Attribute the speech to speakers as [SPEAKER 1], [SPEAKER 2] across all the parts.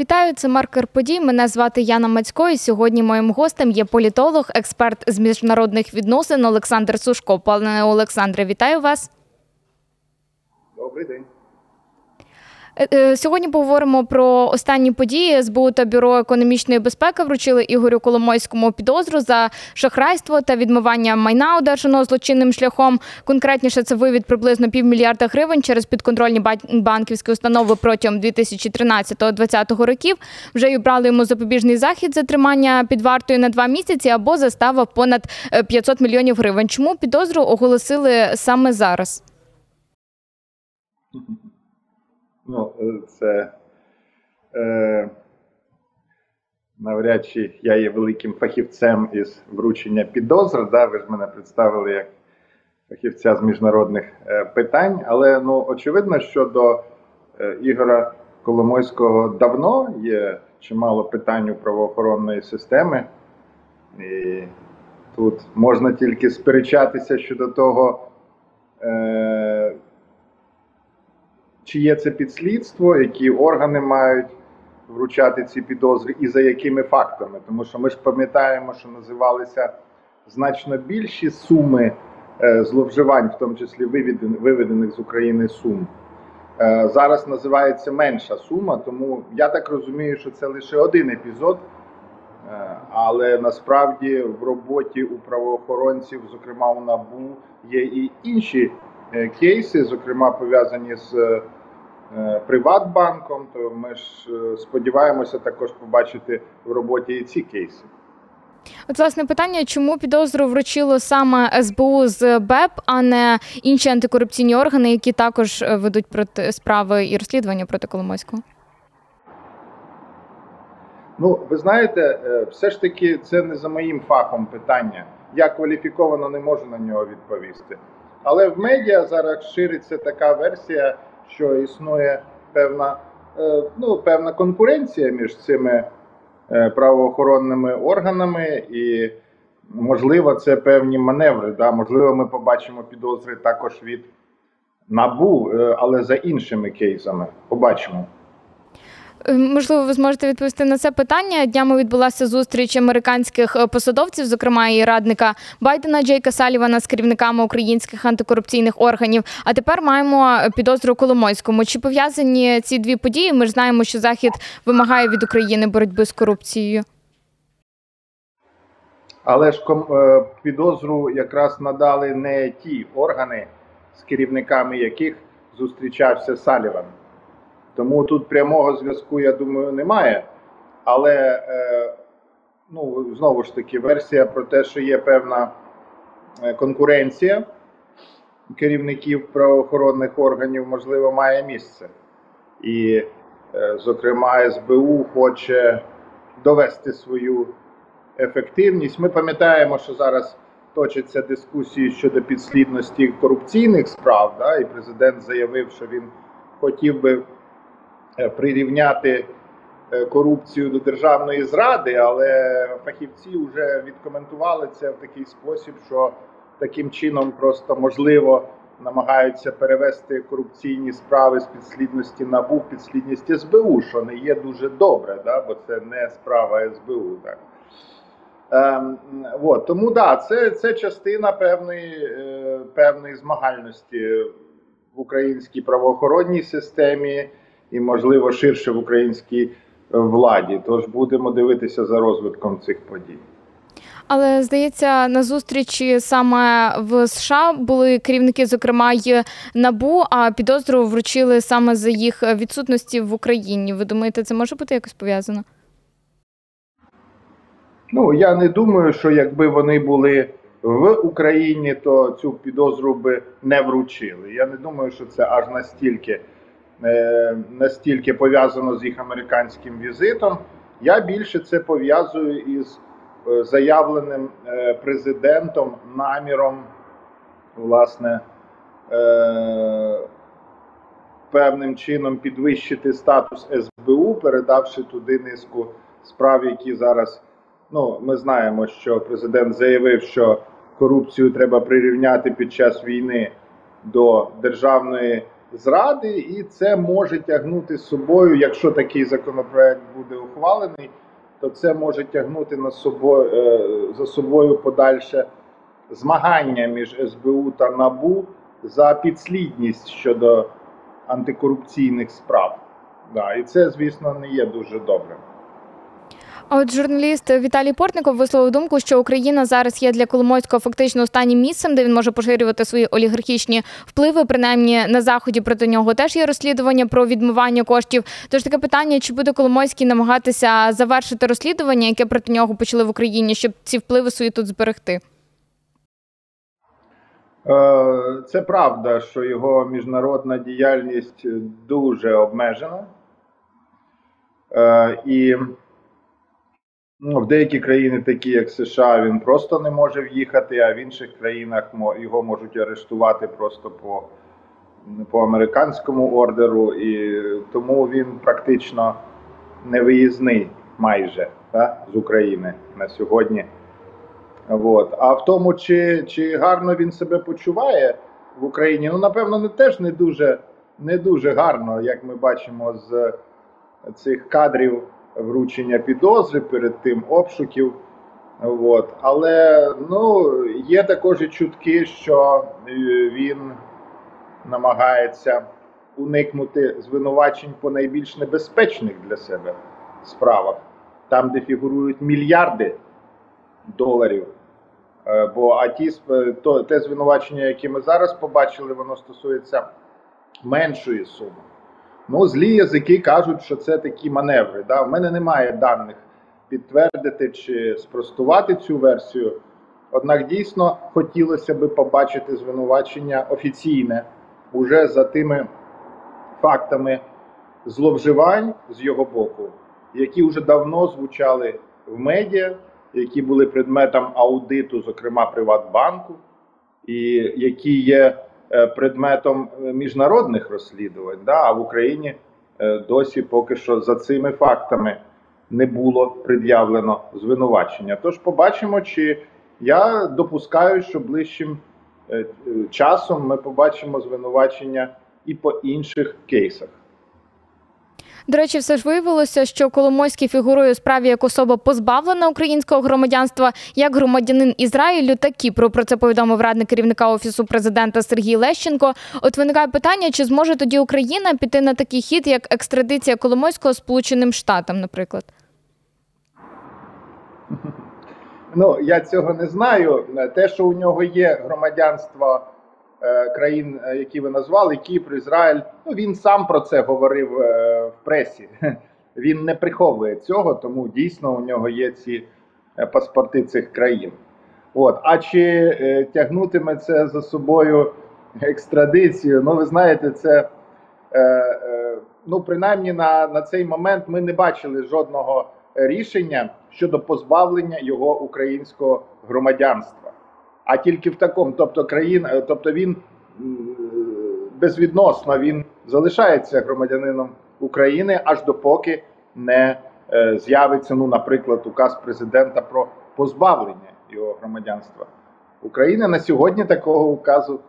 [SPEAKER 1] Вітаю, це маркер подій. Мене звати Яна Мацько. і Сьогодні моїм гостем є політолог, експерт з міжнародних відносин Олександр Сушко. Пане Олександре, вітаю вас.
[SPEAKER 2] Добрий день.
[SPEAKER 1] Е, е, сьогодні поговоримо про останні події. СБУ та бюро економічної безпеки вручили Ігорю Коломойському підозру за шахрайство та відмивання майна, одержаного злочинним шляхом. Конкретніше це вивід приблизно півмільярда гривень через підконтрольні банківські установи протягом 2013-2020 років. Вже й обрали йому запобіжний захід затримання під вартою на два місяці або застава понад 500 е, мільйонів гривень. Чому підозру оголосили саме зараз?
[SPEAKER 2] Ну, е, це е, навряд чи я є великим фахівцем із вручення підозр. Да? Ви ж мене представили як фахівця з міжнародних е, питань. Але ну, очевидно, що до е, Ігора Коломойського давно є чимало питань у правоохоронної системи. І тут можна тільки сперечатися щодо того. Е, чи є це підслідство, які органи мають вручати ці підозри і за якими фактами. Тому що ми ж пам'ятаємо, що називалися значно більші суми е, зловживань, в тому числі виведених з України сум. Е, зараз називається менша сума, тому я так розумію, що це лише один епізод. Е, але насправді в роботі у правоохоронців, зокрема у НАБУ, є і інші кейси, зокрема пов'язані з Е, Приватбанком, то ми ж е, сподіваємося також побачити в роботі і ці кейси.
[SPEAKER 1] От власне питання, чому підозру вручило саме СБУ з БЕП, а не інші антикорупційні органи, які також е, ведуть проти справи і розслідування проти Коломойського?
[SPEAKER 2] Ну, ви знаєте, все ж таки це не за моїм фахом питання. Я кваліфіковано не можу на нього відповісти. Але в медіа зараз шириться така версія що існує певна е, ну, певна конкуренція між цими е, правоохоронними органами, і, можливо, це певні маневри. Да? Можливо, ми побачимо підозри також від набу, е, але за іншими кейсами. Побачимо.
[SPEAKER 1] Е, можливо, ви зможете відповісти на це питання. Днями відбулася зустріч американських е, посадовців, зокрема і радника Байдена Джейка Салівана з керівниками українських антикорупційних органів. А тепер маємо підозру Коломойському. Чи пов'язані ці дві події? Ми ж знаємо, що Захід вимагає від України боротьби з корупцією.
[SPEAKER 2] Але ж е, підозру якраз надали не ті органи, з керівниками яких зустрічався Саліван. Тому тут прямого зв'язку, я думаю, немає. Але е, ну, знову ж таки, версія про те, що є певна е, конкуренція керівників правоохоронних органів, можливо, має місце. І, е, зокрема, СБУ хоче довести свою ефективність. Ми пам'ятаємо, що зараз точаться дискусії щодо підслідності корупційних справ, да, і президент заявив, що він хотів би. Е, прирівняти е, корупцію до державної зради, але фахівці вже відкоментували це в такий спосіб, що таким чином просто можливо намагаються перевести корупційні справи з підслідності НАБУ в підслідність СБУ, що не є дуже добре, да, бо це не справа СБУ. Так. Ем, от, Тому да, це це частина певної, е, певної змагальності в українській правоохоронній системі і, можливо, ширше в українській е, владі. Тож будемо дивитися за розвитком цих подій.
[SPEAKER 1] Але здається, на зустрічі саме в США були керівники, зокрема й набу, а підозру вручили саме за їх відсутності в Україні. Ви думаєте, це може бути якось пов'язано?
[SPEAKER 2] Ну я не думаю, що якби вони були в Україні, то цю підозру би не вручили. Я не думаю, що це аж настільки. Е, настільки пов'язано з їх американським візитом. Я більше це пов'язую із е, заявленим е, президентом наміром, власне, певним чином підвищити статус СБУ, передавши туди низку справ, які зараз. Ну, ми знаємо, що президент заявив, що корупцію треба прирівняти під час війни до державної зради, і це може тягнути з собою, якщо такий законопроект буде ухвалений, то це може тягнути на собою, е, за собою подальше змагання між СБУ та НАБУ за підслідність щодо антикорупційних справ. Да, і це, звісно, не є дуже добрим.
[SPEAKER 1] А от журналіст Віталій Портников висловив думку, що Україна зараз є для Коломойського фактично останнім місцем, де він може поширювати свої олігархічні впливи. Принаймні на заході проти нього теж є розслідування про відмивання коштів. Тож таке питання: чи буде Коломойський намагатися завершити розслідування, яке проти нього почали в Україні, щоб ці впливи свої тут зберегти?
[SPEAKER 2] Е, Це правда, що його міжнародна діяльність дуже обмежена. Е, І в деякі країни, такі як США, він просто не може в'їхати, а в інших країнах його можуть арештувати просто по, по американському ордеру, і тому він практично невиїзний майже да, з України на сьогодні. От. А в тому, чи, чи гарно він себе почуває в Україні, ну напевно, не теж не дуже, не дуже гарно, як ми бачимо з цих кадрів вручення підозри перед тим обшуків. От. Але ну, є також і чутки, що е, він намагається уникнути звинувачень по найбільш небезпечних для себе справах, там, де фігурують мільярди доларів. Е, Бо а ті то те звинувачення, яке ми зараз побачили, воно стосується меншої суми. Ну, злі язики кажуть, що це такі маневри. Да? У мене немає даних підтвердити чи спростувати цю версію. Однак дійсно хотілося би побачити звинувачення офіційне уже за тими фактами зловживань з його боку, які вже давно звучали в медіа, які були предметом аудиту, зокрема Приватбанку, і які є предметом е, міжнародних розслідувань. Да? А в Україні е, досі поки що за цими фактами не було пред'явлено звинувачення. Тож побачимо, чи я допускаю, що ближчим е, е, часом ми побачимо звинувачення і по інших кейсах.
[SPEAKER 1] До речі, все ж виявилося, що Коломойський фігурує у справі як особа позбавлена українського громадянства, як громадянин Ізраїлю та Кіпру. Про це повідомив радник керівника офісу президента Сергій Лещенко. От виникає питання, чи зможе тоді Україна піти на такий хід, як екстрадиція Коломойського Сполученим Штатам, наприклад.
[SPEAKER 2] Ну, я цього не знаю. Те, що у нього є громадянство країн, е, які ви назвали, Кіпр, Ізраїль, ну він сам про це говорив е, в пресі. Він не приховує цього, тому дійсно у нього є ці е, паспорти цих країн. От. А чи е, тягнутиме це за собою екстрадицію? Ну, ви знаєте, це е, е, ну, принаймні на, на цей момент ми не бачили жодного рішення щодо позбавлення його українського громадянства. А тільки в такому, тобто країн, е, тобто він безвідносно він залишається громадянином України аж допоки не е, з'явиться, ну, наприклад, указ президента про позбавлення його громадянства. України на сьогодні такого указу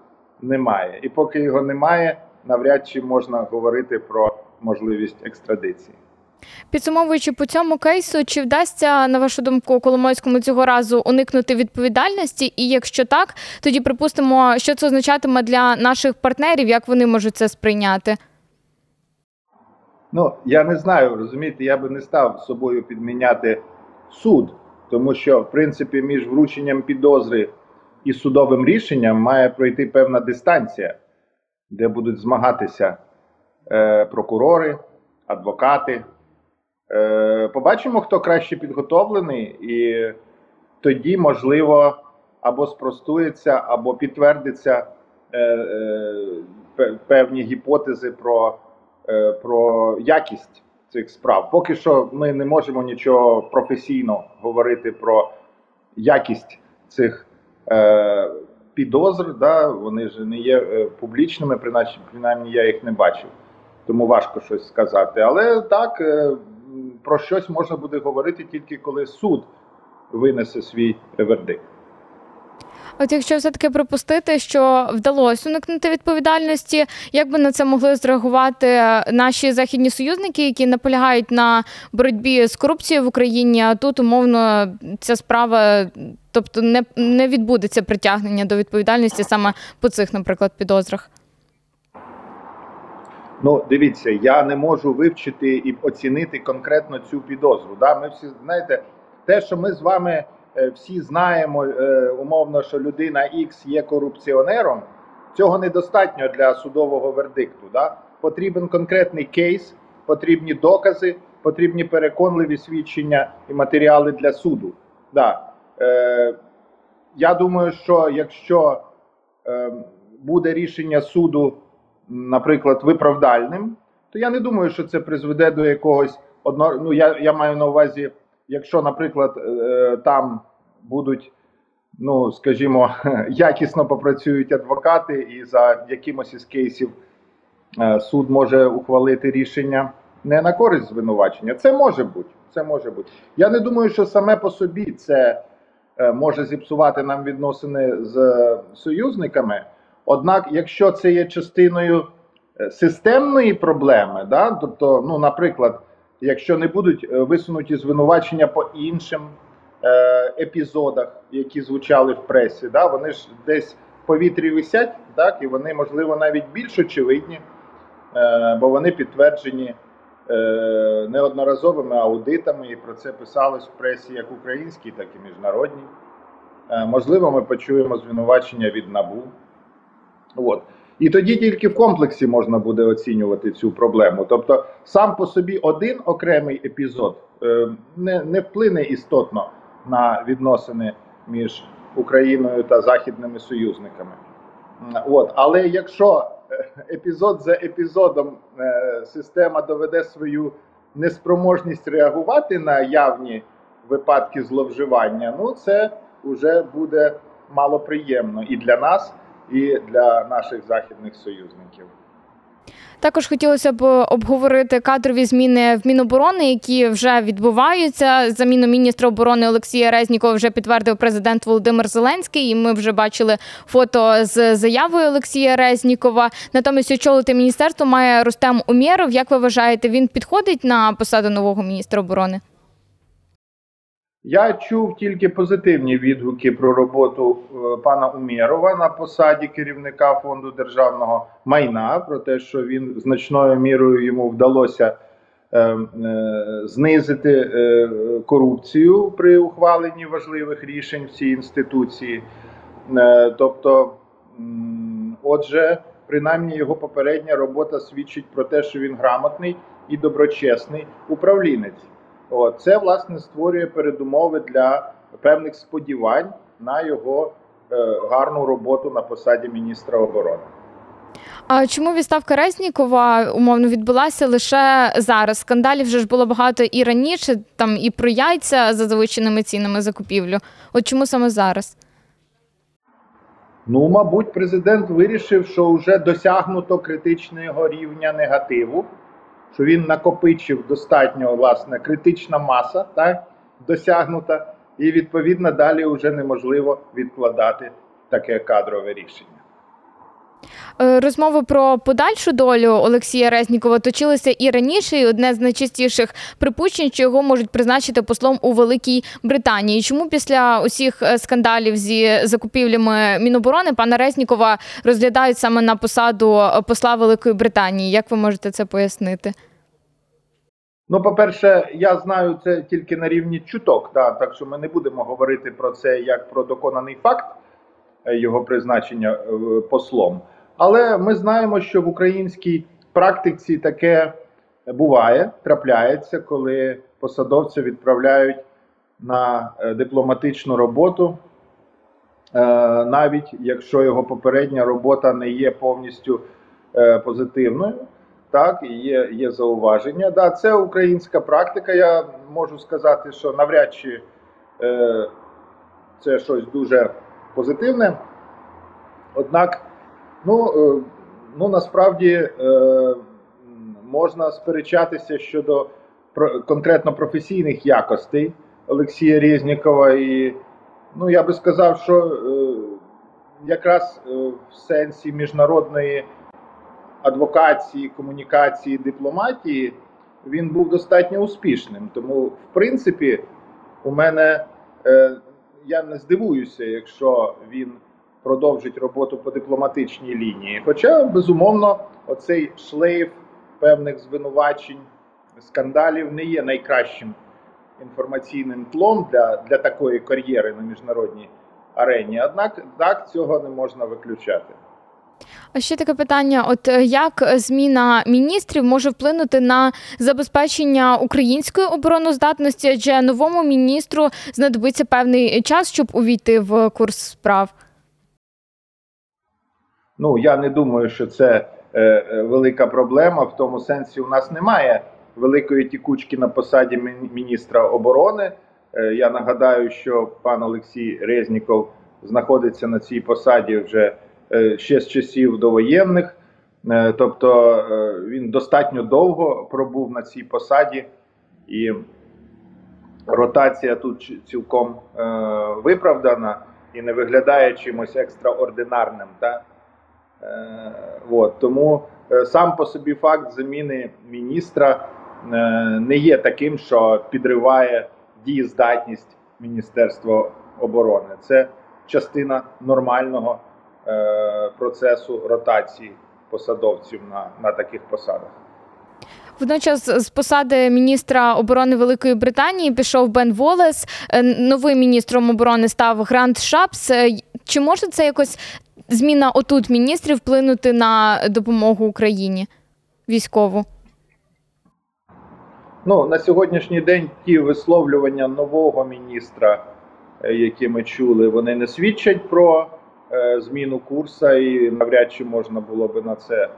[SPEAKER 2] немає. І поки його немає, навряд чи можна говорити про можливість екстрадиції.
[SPEAKER 1] Підсумовуючи по цьому кейсу, чи вдасться, на вашу думку, Коломойському цього разу уникнути відповідальності? І якщо так, тоді припустимо, що це означатиме для наших партнерів, як вони можуть це сприйняти?
[SPEAKER 2] Ну, я не знаю, розумієте, я би не став собою підміняти суд, тому що, в принципі, між врученням підозри і судовим рішенням має пройти певна дистанція, де будуть змагатися е, прокурори, адвокати. Е, побачимо, хто краще підготовлений, і тоді, можливо, або спростується, або підтвердиться е, е, певні гіпотези про, про якість цих справ. Поки що ми не можемо нічого професійно говорити про якість цих е, підозр. Да? Вони ж не є е, публічними, принаймні, принаймні я їх не бачив. Тому важко щось сказати. Але так, е, про щось можна буде говорити тільки коли суд винесе свій вердикт.
[SPEAKER 1] От якщо все-таки припустити, що вдалося уникнути відповідальності, як би на це могли зреагувати наші західні союзники, які наполягають на боротьбі з корупцією в Україні, а тут умовно ця справа, тобто не, не відбудеться притягнення до відповідальності саме по цих, наприклад, підозрах?
[SPEAKER 2] Ну, дивіться, я не можу вивчити і оцінити конкретно цю підозру. Да? Ми всі знаєте, те, що ми з вами. Е, всі знаємо е, умовно, що людина X є корупціонером, цього недостатньо для судового вердикту. Да? Потрібен конкретний кейс, потрібні докази, потрібні переконливі свідчення і матеріали для суду. Да. Е, Я думаю, що якщо е, буде рішення суду, наприклад, виправдальним, то я не думаю, що це призведе до якогось одного. Ну я, я маю на увазі якщо, наприклад, е, там будуть, ну скажімо, якісно попрацюють адвокати, і за якимось із кейсів е, суд може ухвалити рішення не на користь звинувачення. Це може бути. Це може бути. Я не думаю, що саме по собі це е, може зіпсувати нам відносини з союзниками. Однак, якщо це є частиною системної проблеми, да, тобто, ну, наприклад якщо не будуть е, висунуті звинувачення по іншим е, епізодах, які звучали в пресі, да, вони ж десь в повітрі висять, так, і вони, можливо, навіть більш очевидні, е, бо вони підтверджені е, неодноразовими аудитами, і про це писалось в пресі як українській, так і міжнародній. Е, можливо, ми почуємо звинувачення від НАБУ. От. І тоді тільки в комплексі можна буде оцінювати цю проблему. Тобто, сам по собі один окремий епізод е, не не вплине істотно на відносини між Україною та західними союзниками. От. Але якщо е, епізод за епізодом е, система доведе свою неспроможність реагувати на явні випадки зловживання, ну це вже буде малоприємно і для нас і для наших західних союзників.
[SPEAKER 1] Також хотілося б обговорити кадрові зміни в Міноборони, які вже відбуваються. Заміну міністра оборони Олексія Резнікова вже підтвердив президент Володимир Зеленський. І ми вже бачили фото з заявою Олексія Резнікова. Натомість очолити міністерство має Рустем Умєров. Як ви вважаєте, він підходить на посаду нового міністра оборони?
[SPEAKER 2] Я чув тільки позитивні відгуки про роботу е, пана Умєрова на посаді керівника фонду державного майна, про те, що він значною мірою йому вдалося е, е, знизити е, корупцію при ухваленні важливих рішень в цій інституції. Е, тобто, отже, принаймні його попередня робота свідчить про те, що він грамотний і доброчесний управлінець. От, Це власне створює передумови для певних сподівань на його е, гарну роботу на посаді міністра оборони.
[SPEAKER 1] А чому відставка Резнікова умовно відбулася лише зараз? Скандалів вже ж було багато і раніше, там і про яйця за завищеними цінами закупівлю. От чому саме зараз?
[SPEAKER 2] Ну, мабуть, президент вирішив, що вже досягнуто критичного рівня негативу що він накопичив достатньо власне критична маса, так досягнута, і відповідно далі вже неможливо відкладати таке кадрове рішення.
[SPEAKER 1] Е, розмови про подальшу долю Олексія Резнікова точилися і раніше. і Одне з найчастіших припущень, що його можуть призначити послом у Великій Британії. Чому після усіх е, скандалів зі закупівлями Міноборони пана Резнікова розглядають саме на посаду е, посла Великої Британії? Як ви можете це пояснити?
[SPEAKER 2] Ну, по-перше, я знаю це тільки на рівні чуток, да, так що ми не будемо говорити про це як про доконаний факт його призначення послом. Але ми знаємо, що в українській практиці таке буває, трапляється, коли посадовця відправляють на е, дипломатичну роботу, е, навіть якщо його попередня робота не є повністю е, позитивною. Так, і є є зауваження. Да, Це українська практика. Я можу сказати, що навряд чи е, це щось дуже позитивне. Однак Ну, е, ну насправді е, можна сперечатися щодо конкретно професійних якостей Олексія Різнікова і Ну, я би сказав, що е, якраз в сенсі міжнародної адвокації, комунікації, дипломатії він був достатньо успішним. Тому, в принципі, у мене я не здивуюся, якщо він продовжить роботу по дипломатичній лінії. Хоча, безумовно, оцей шлейф певних звинувачень, скандалів не є найкращим інформаційним тлом для, для такої кар'єри на міжнародній арені. Однак так цього не можна виключати.
[SPEAKER 1] А ще таке питання: от е, як зміна міністрів може вплинути на забезпечення української обороноздатності? Адже новому міністру знадобиться певний час, щоб увійти в курс справ?
[SPEAKER 2] Ну я не думаю, що це е, е, велика проблема. В тому сенсі у нас немає великої тікучки на посаді міністра оборони. Е, я нагадаю, що пан Олексій Резніков знаходиться на цій посаді вже е, ще з часів довоєнних. Е, тобто е, він достатньо довго пробув на цій посаді, і ротація тут цілком е, виправдана і не виглядає чимось екстраординарним. Та? Е, от, тому е, сам по собі факт заміни міністра е, не є таким, що підриває дієздатність Міністерства оборони. Це частина нормального процесу ротації посадовців на, на таких посадах.
[SPEAKER 1] Водночас з посади міністра оборони Великої Британії пішов Бен Волес. Новим міністром оборони став Грант Шапс. Чи може це якось зміна отут міністрів вплинути на допомогу Україні військову?
[SPEAKER 2] Ну, на сьогоднішній день ті висловлювання нового міністра, е, які ми чули, вони не свідчать про е, зміну курсу, і навряд чи можна було би на це,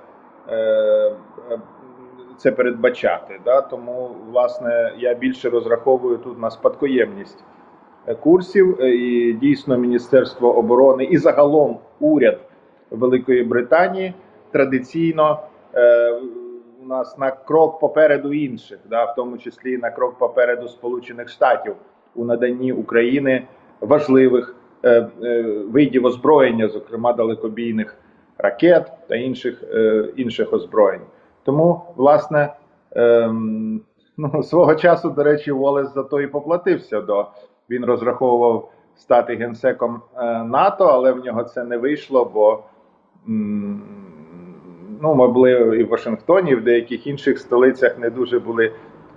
[SPEAKER 2] е, е, це передбачати. Да? Тому, власне, я більше розраховую тут на спадкоємність курсів, е, і дійсно Міністерство оборони і загалом уряд Великої Британії традиційно. Е, у нас на крок попереду інших, да, в тому числі на крок попереду Сполучених Штатів у наданні України важливих е, е, видів озброєння, зокрема далекобійних ракет та інших, е, інших озброєнь. Тому, власне, ем, ну, свого часу, до речі, Волес за то і поплатився. До він розраховував стати генсеком е, НАТО, але в нього це не вийшло, бо ну, ми були і в Вашингтоні, і в деяких інших столицях не дуже були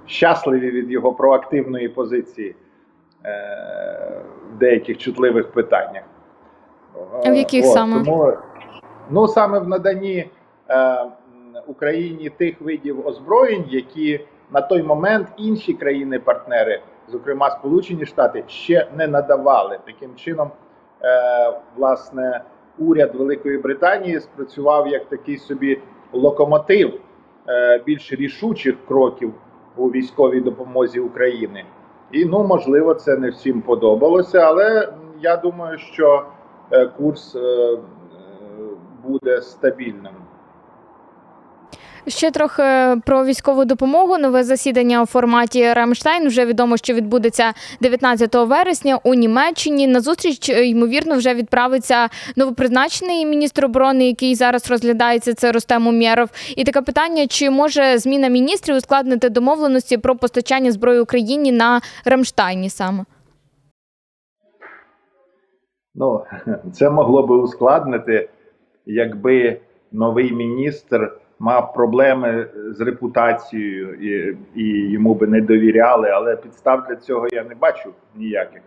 [SPEAKER 2] щасливі від його проактивної позиції е, в деяких чутливих питаннях.
[SPEAKER 1] В яких
[SPEAKER 2] От,
[SPEAKER 1] саме?
[SPEAKER 2] Тому, ну, саме в наданні е, Україні тих видів озброєнь, які на той момент інші країни-партнери, зокрема Сполучені Штати, ще не надавали. Таким чином, е, власне, уряд Великої Британії спрацював як такий собі локомотив е, більш рішучих кроків у військовій допомозі України. І ну можливо, це не всім подобалося, але я думаю, що е, курс буде стабільним.
[SPEAKER 1] Ще трохи про військову допомогу. Нове засідання у форматі Рамштайн. Вже відомо, що відбудеться 19 вересня у Німеччині. На зустріч е, ймовірно вже відправиться новопризначений міністр оборони, який зараз розглядається. Це Ростем Умєров. І таке питання: чи може зміна міністрів ускладнити домовленості про постачання зброї Україні на Рамштайні саме?
[SPEAKER 2] Ну, це могло би ускладнити, якби новий міністр мав проблеми з репутацією і, і йому би не довіряли, але підстав для цього я не бачу ніяких.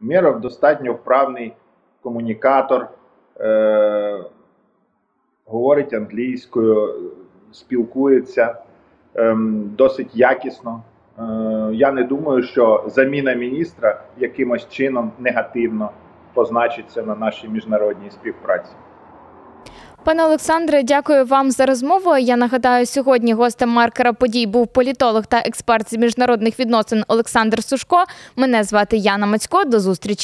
[SPEAKER 2] Мєров достатньо вправний комунікатор, е, говорить англійською, спілкується ем, досить якісно. Е, я не думаю, що заміна міністра якимось чином негативно позначиться на нашій міжнародній співпраці.
[SPEAKER 1] Пане Олександре, дякую вам за розмову. Я нагадаю, сьогодні гостем маркера подій був політолог та експерт з міжнародних відносин Олександр Сушко. Мене звати Яна Мацько. До зустрічі.